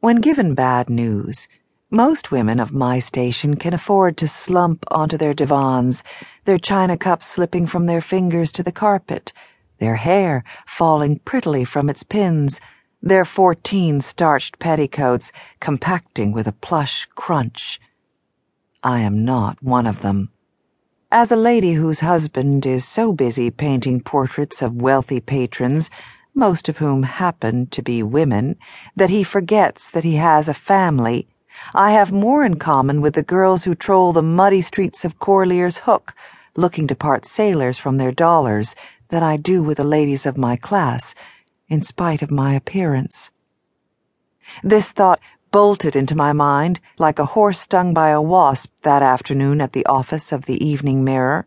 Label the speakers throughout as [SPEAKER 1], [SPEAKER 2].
[SPEAKER 1] When given bad news, most women of my station can afford to slump onto their divans, their china cups slipping from their fingers to the carpet, their hair falling prettily from its pins, their fourteen starched petticoats compacting with a plush crunch. I am not one of them. As a lady whose husband is so busy painting portraits of wealthy patrons, most of whom happen to be women, that he forgets that he has a family. I have more in common with the girls who troll the muddy streets of Corlear's Hook, looking to part sailors from their dollars, than I do with the ladies of my class, in spite of my appearance. This thought bolted into my mind like a horse stung by a wasp that afternoon at the office of the Evening Mirror.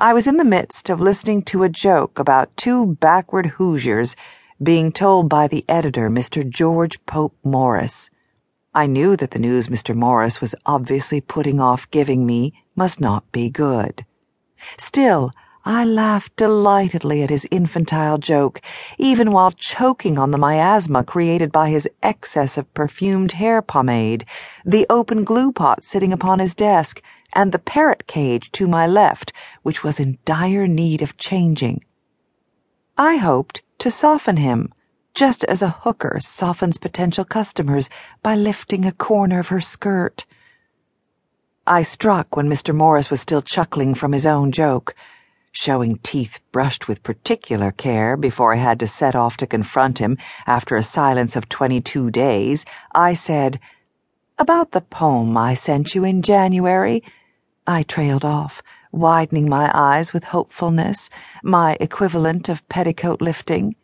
[SPEAKER 1] I was in the midst of listening to a joke about two backward Hoosiers being told by the editor, Mr. George Pope Morris. I knew that the news Mr. Morris was obviously putting off giving me must not be good. Still, I laughed delightedly at his infantile joke, even while choking on the miasma created by his excess of perfumed hair pomade, the open glue pot sitting upon his desk, and the parrot cage to my left, which was in dire need of changing. I hoped to soften him, just as a hooker softens potential customers by lifting a corner of her skirt. I struck when Mr. Morris was still chuckling from his own joke showing teeth brushed with particular care before I had to set off to confront him after a silence of 22 days, I said, About the poem I sent you in January. I trailed off, widening my eyes with hopefulness, my equivalent of petticoat lifting.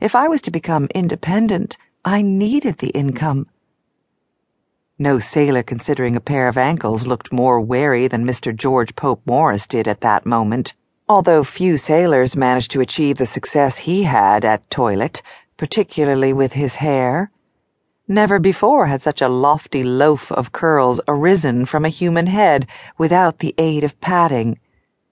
[SPEAKER 1] If I was to become independent, I needed the income. No sailor considering a pair of ankles looked more wary than Mr. George Pope Morris did at that moment although few sailors managed to achieve the success he had at toilet, particularly with his hair. Never before had such a lofty loaf of curls arisen from a human head without the aid of padding.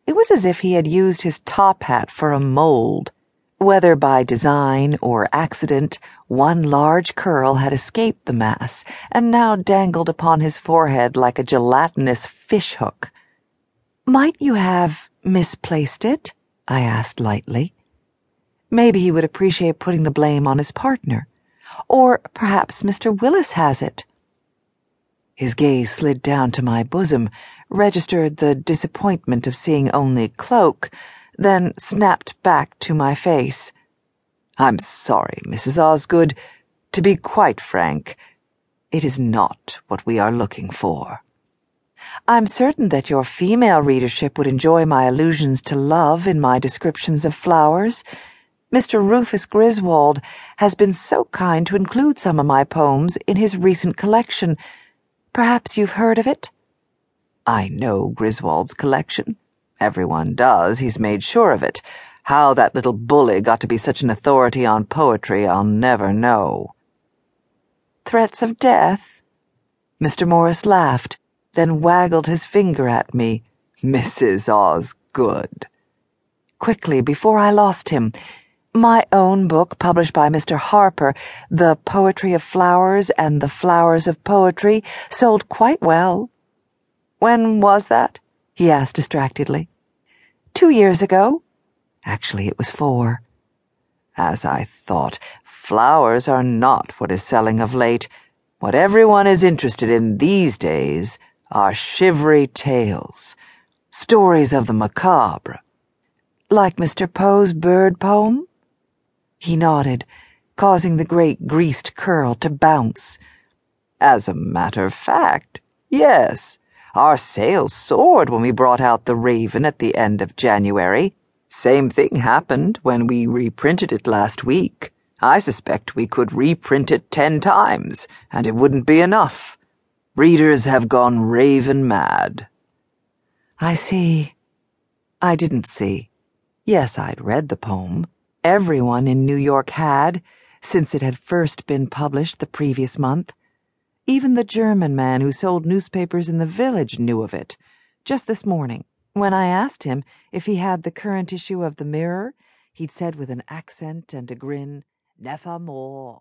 [SPEAKER 1] It was as if he had used his top hat for a mold. Whether by design or accident, one large curl had escaped the mass and now dangled upon his forehead like a gelatinous fishhook. Might you have misplaced it? I asked lightly. Maybe he would appreciate putting the blame on his partner. Or perhaps Mr. Willis has it. His gaze slid down to my bosom, registered the disappointment of seeing only cloak, then snapped back to my face. I'm sorry, Mrs. Osgood. To be quite frank, it is not what we are looking for. I'm certain that your female readership would enjoy my allusions to love in my descriptions of flowers. Mr. Rufus Griswold has been so kind to include some of my poems in his recent collection. Perhaps you've heard of it? I know Griswold's collection. Everyone does, he's made sure of it. How that little bully got to be such an authority on poetry, I'll never know. Threats of death? Mr. Morris laughed then waggled his finger at me. Mrs. Osgood. Quickly, before I lost him, my own book, published by Mr. Harper, The Poetry of Flowers and the Flowers of Poetry, sold quite well. When was that? he asked distractedly. Two years ago. Actually, it was four. As I thought, flowers are not what is selling of late. What everyone is interested in these days are shivery tales, stories of the macabre. Like Mr. Poe's bird poem? He nodded, causing the great greased curl to bounce. As a matter of fact, yes. Our sales soared when we brought out The Raven at the end of January. Same thing happened when we reprinted it last week. I suspect we could reprint it ten times, and it wouldn't be enough. Readers have gone raven mad. I see. I didn't see. Yes, I'd read the poem. Everyone in New York had, since it had first been published the previous month. Even the German man who sold newspapers in the village knew of it. Just this morning, when I asked him if he had the current issue of the Mirror, he'd said with an accent and a grin, Never more.